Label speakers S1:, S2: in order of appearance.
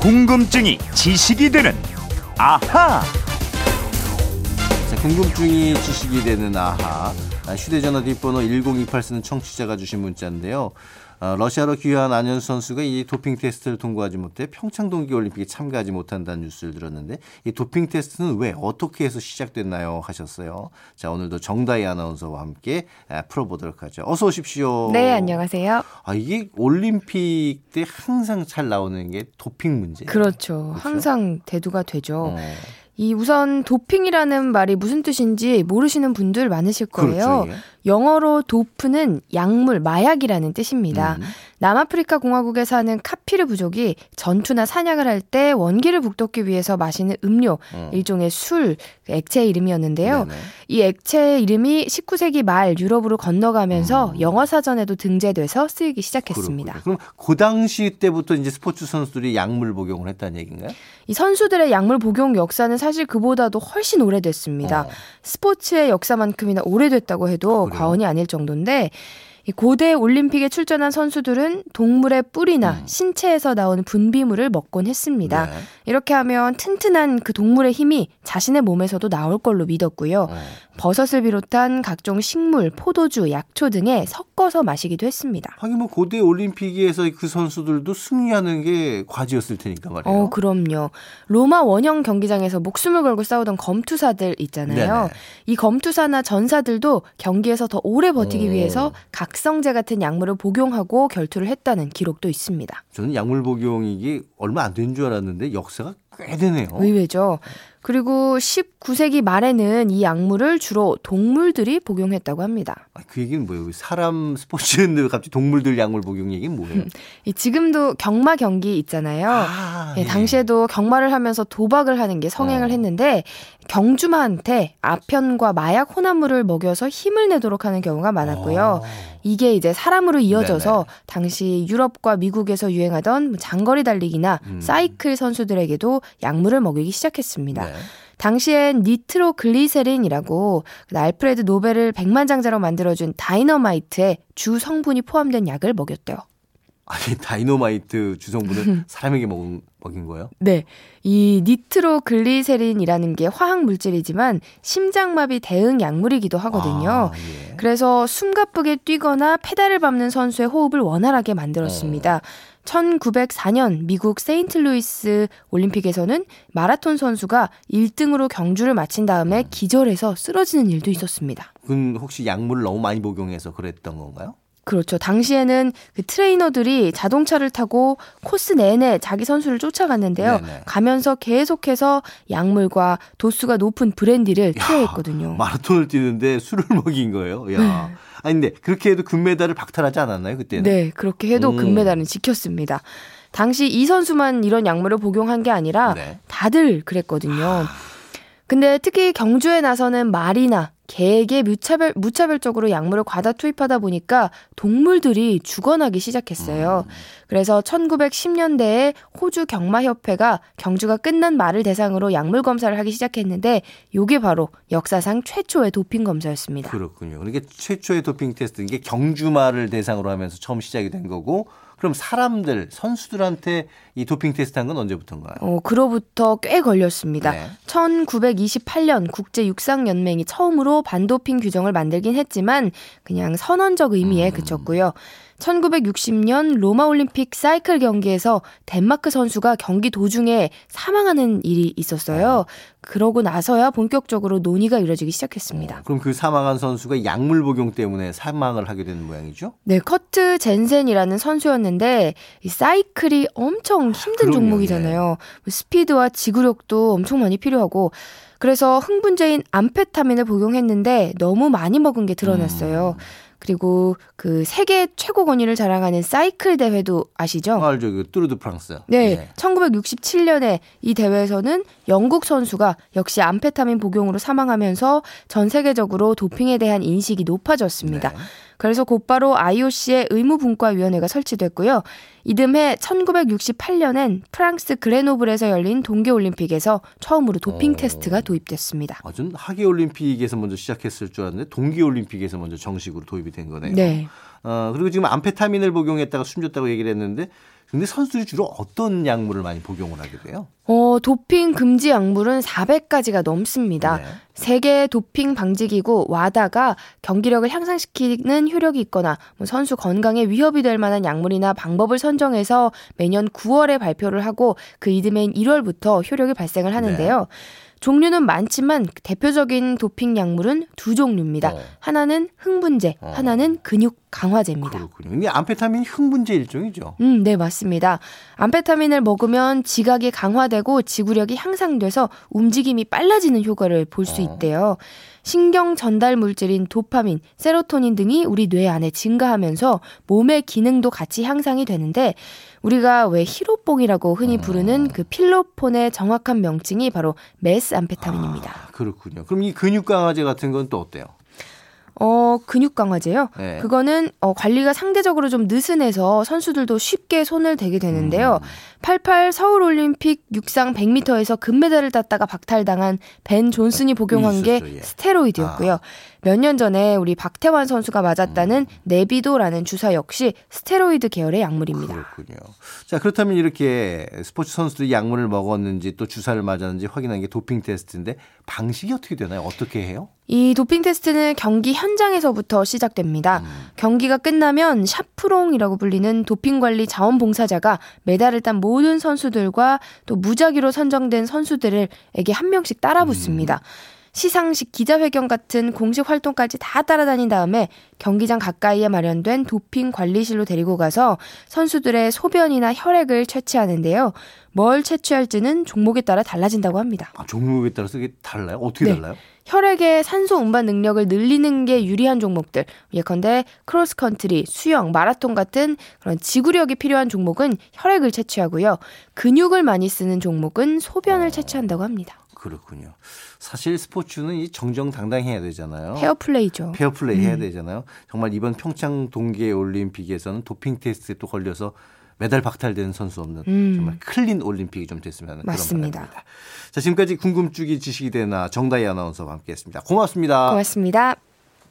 S1: 궁금증이 지식이 되는 아하.
S2: 자, 궁금증이 지식이 되는 아하. 아, 휴대전화 뒷번호 1028 쓰는 청취자가 주신 문자인데요. 어, 러시아로 귀화한 안현수 선수가 이 도핑 테스트를 통과하지 못해 평창 동계올림픽에 참가하지 못한다는 뉴스를 들었는데 이 도핑 테스트는 왜 어떻게 해서 시작됐나요 하셨어요. 자 오늘도 정다희 아나운서와 함께 아, 풀어보도록 하죠. 어서 오십시오.
S3: 네, 안녕하세요.
S2: 아 이게 올림픽 때 항상 잘 나오는 게 도핑 문제.
S3: 그렇죠. 항상 대두가 되죠.
S2: 어,
S3: 이 우선 도핑이라는 말이 무슨 뜻인지 모르시는 분들 많으실 거예요.
S2: 그렇죠. 예.
S3: 영어로 도프는 약물, 마약이라는 뜻입니다.
S2: 음.
S3: 남아프리카 공화국에 사는 카피르 부족이 전투나 사냥을 할 때 원기를 북돋기 위해서 마시는 음료,
S2: 어.
S3: 일종의 술, 그 액체 이름이었는데요.
S2: 네네.
S3: 이 액체의 이름이 19세기 말 유럽으로 건너가면서 영어 사전에도 등재돼서 쓰이기 시작했습니다.
S2: 음. 그렇군요. 그럼 그 당시 때부터 이제 스포츠 선수들이 약물 복용을 했다는 얘기인가요?
S3: 이 선수들의 약물 복용 역사는 사실 그보다도 훨씬 오래됐습니다.
S2: 어.
S3: 스포츠의 역사만큼이나 오래됐다고 해도? 과언이 아닐 정도인데 이 고대 올림픽에 출전한 선수들은 동물의 뿔이나
S2: 음.
S3: 신체에서 나오는 분비물을 먹곤 했습니다.
S2: 네.
S3: 이렇게 하면 튼튼한 그 동물의 힘이 자신의 몸에서도 나올 걸로 믿었고요.
S2: 어.
S3: 버섯을 비롯한 각종 식물, 포도주, 약초 등에 섞어서 마시기도 했습니다.
S2: 하긴 뭐 고대 올림픽에서 그 선수들도 승리하는 게 과제였을 테니까 말이에요.
S3: 어, 그럼요. 로마 원형 경기장에서 목숨을 걸고 싸우던 검투사들 있잖아요.
S2: 네네.
S3: 이 검투사나 전사들도 경기에서 더 오래 버티기
S2: 오.
S3: 위해서 각 성제 같은 약물을 복용하고 결투를 했다는 기록도 있습니다.
S2: 저는 약물 복용이 얼마 안 된 줄 알았는데 역사가 꽤 되네요.
S3: 의외죠. 그리고 19세기 말에는 이 약물을 주로 동물들이 복용했다고 합니다.
S2: 아, 그 얘기는 뭐예요? 사람 스포츠인데 갑자기 동물들 약물 복용 얘기는 뭐예요?
S3: 이 지금도 경마 경기 있잖아요.
S2: 아,
S3: 예,
S2: 예.
S3: 당시에도 경마를 하면서 도박을 하는 게 성행을
S2: 어.
S3: 했는데 경주마한테 아편과 마약 혼합물을 먹여서 힘을 내도록 하는 경우가 많았고요.
S2: 어.
S3: 이게 이제 사람으로 이어져서
S2: 네네.
S3: 당시 유럽과 미국에서 유행하던 뭐 장거리 달리기나
S2: 음.
S3: 사이클 선수들에게도 약물을 먹이기 시작했습니다.
S2: 네.
S3: 당시엔 니트로글리세린이라고 그 알프레드 노벨을 백만장자로 만들어준 다이너마이트의 주 성분이 포함된 약을 먹였대요.
S2: 아니 다이노마이트 주성분을 사람에게 먹은, 먹인 거예요?
S3: 네. 이 니트로글리세린이라는 게 화학 물질이지만 심장마비 대응 약물이기도 하거든요.
S2: 아, 예.
S3: 그래서 숨가쁘게 뛰거나 페달을 밟는 선수의 호흡을 원활하게 만들었습니다. 1904년 미국 세인트루이스 올림픽에서는 마라톤 선수가 1등으로 경주를 마친 다음에 기절해서 쓰러지는 일도 있었습니다.
S2: 그건 혹시 약물을 너무 많이 복용해서 그랬던 건가요?
S3: 그렇죠. 당시에는 그 트레이너들이 자동차를 타고 코스 내내 자기 선수를 쫓아갔는데요.
S2: 네네.
S3: 가면서 계속해서 약물과 도수가 높은 브랜디를 투여했거든요.
S2: 마라톤을 뛰는데 술을 먹인 거예요. 야. 아니 근데 그렇게 해도 금메달을 박탈하지 않았나요 그때는?
S3: 네, 그렇게 해도
S2: 음.
S3: 금메달은 지켰습니다. 당시 이 선수만 이런 약물을 복용한 게 아니라
S2: 네.
S3: 다들 그랬거든요. 근데 특히 경주에 나서는 말이나 개에게 무차별, 무차별적으로 약물을 과다 투입하다 보니까 동물들이 죽어나기 시작했어요. 그래서 1910년대에 호주 경마협회가 경주가 끝난 말을 대상으로 약물 검사를 하기 시작했는데 요게 바로 역사상 최초의 도핑 검사였습니다.
S2: 그렇군요. 그러니까 최초의 도핑 테스트 이게 경주마를 대상으로 하면서 처음 시작이 된 거고 그럼 사람들 선수들한테 이 도핑 테스트 한 건 언제부터인가요?
S3: 어, 그로부터 꽤 걸렸습니다.
S2: 네.
S3: 1928년 국제 육상 연맹이 처음으로 반도핑 규정을 만들긴 했지만 그냥 선언적 의미에
S2: 음.
S3: 그쳤고요. 1960년 로마 올림픽 사이클 경기에서 덴마크 선수가 경기 도중에 사망하는 일이 있었어요. 그러고 나서야 본격적으로 논의가 이뤄지기 시작했습니다.
S2: 그럼 그 사망한 선수가 약물 복용 때문에 사망을 하게 되는 모양이죠?
S3: 네, 커트 젠센이라는 선수였는데 이 사이클이 엄청 힘든
S2: 그럼요,
S3: 종목이잖아요. 뭐 스피드와 지구력도 엄청 많이 필요하고 그래서 흥분제인 암페타민을 복용했는데 너무 많이 먹은 게 드러났어요. 그리고 그 세계 최고 권위를 자랑하는 사이클 대회도 아시죠?
S2: 알죠, 그 뚜르드 프랑스.
S3: 네,
S2: 예.
S3: 1967년에 이 대회에서는 영국 선수가 역시 암페타민 복용으로 사망하면서 전 세계적으로 도핑에 대한 인식이 높아졌습니다.
S2: 네.
S3: 그래서 곧바로 IOC의 의무분과위원회가 설치됐고요. 이듬해 1968년엔 프랑스 그레노블에서 열린 동계올림픽에서 처음으로 도핑
S2: 오.
S3: 테스트가 도입됐습니다.
S2: 아, 전 하계올림픽에서 먼저 시작했을 줄 알았는데 동계올림픽에서 먼저 정식으로 도입이 된 거네요.
S3: 네.
S2: 어, 그리고 지금 암페타민을 복용했다가 숨졌다고 얘기를 했는데 근데 선수들이 주로 어떤 약물을 많이 복용을 하게 돼요?
S3: 어, 도핑 금지 약물은 400가지가 넘습니다.
S2: 네.
S3: 세계 도핑 방지 기구 와다가 경기력을 향상시키는 효력이 있거나 뭐 선수 건강에 위협이 될 만한 약물이나 방법을 선정해서 매년 9월에 발표를 하고 그 이듬해인 1월부터 효력이 발생을 하는데요. 종류는 많지만 대표적인 도핑 약물은 두 종류입니다.
S2: 어.
S3: 하나는 흥분제,
S2: 어.
S3: 하나는 근육 강화제입니다.
S2: 그렇군요. 근데 암페타민이 흥분제 일종이죠.
S3: 음, 네, 맞습니다. 암페타민을 먹으면 지각이 강화되고 지구력이 향상돼서 움직임이 빨라지는 효과를 볼수
S2: 어.
S3: 있대요. 신경 전달 물질인 도파민, 세로토닌 등이 우리 뇌 안에 증가하면서 몸의 기능도 같이 향상이 되는데 우리가 왜 히로뽕이라고 흔히 부르는 그 필로폰의 정확한 명칭이 바로 메스암페타민입니다.
S2: 아, 그렇군요. 그럼 이 근육 강화제 같은 건 또 어때요?
S3: 어, 근육 강화제요?
S2: 네.
S3: 그거는 어, 관리가 상대적으로 좀 느슨해서 선수들도 쉽게 손을 대게 되는데요.
S2: 음.
S3: 88 서울 올림픽 육상 100m에서 금메달을 땄다가 박탈당한 벤 존슨이 복용한 게
S2: 예.
S3: 스테로이드였고요.
S2: 아.
S3: 몇 년 전에 우리 박태환 선수가 맞았다는
S2: 음.
S3: 네비도라는 주사 역시 스테로이드 계열의 약물입니다.
S2: 그렇군요. 자, 그렇다면 이렇게 스포츠 선수들이 약물을 먹었는지 또 주사를 맞았는지 확인하는 게 도핑 테스트인데 방식이 어떻게 되나요? 어떻게 해요?
S3: 이 도핑 테스트는 경기 현장에서부터 시작됩니다. 경기가 끝나면 샤프롱이라고 불리는 도핑 관리 자원봉사자가 메달을 딴 모든 선수들과 또 무작위로 선정된 선수들에게 한 명씩 따라 붙습니다. 시상식 기자회견 같은 공식 활동까지 다 따라다닌 다음에 경기장 가까이에 마련된 도핑 관리실로 데리고 가서 선수들의 소변이나 혈액을 채취하는데요. 뭘 채취할지는 종목에 따라 달라진다고 합니다.
S2: 아, 종목에 따라서 이게 달라요? 어떻게
S3: 네.
S2: 달라요?
S3: 혈액의 산소 운반 능력을 늘리는 게 유리한 종목들. 예컨대 크로스컨트리, 수영, 마라톤 같은 그런 지구력이 필요한 종목은 혈액을 채취하고요. 근육을 많이 쓰는 종목은 소변을 채취한다고 합니다.
S2: 그렇군요. 사실 스포츠는 이 정정당당해야 되잖아요.
S3: 페어플레이죠.
S2: 페어플레이 해야 되잖아요. 정말 이번 평창 동계 올림픽에서는 도핑 테스트에 또 걸려서 메달 박탈되는 선수 없는
S3: 음.
S2: 정말 클린 올림픽이 좀 됐으면 하는
S3: 맞습니다.
S2: 그런 바람입니다. 자, 지금까지 궁금증이 지식이 되나 정다희 아나운서와 함께했습니다. 고맙습니다.
S3: 고맙습니다.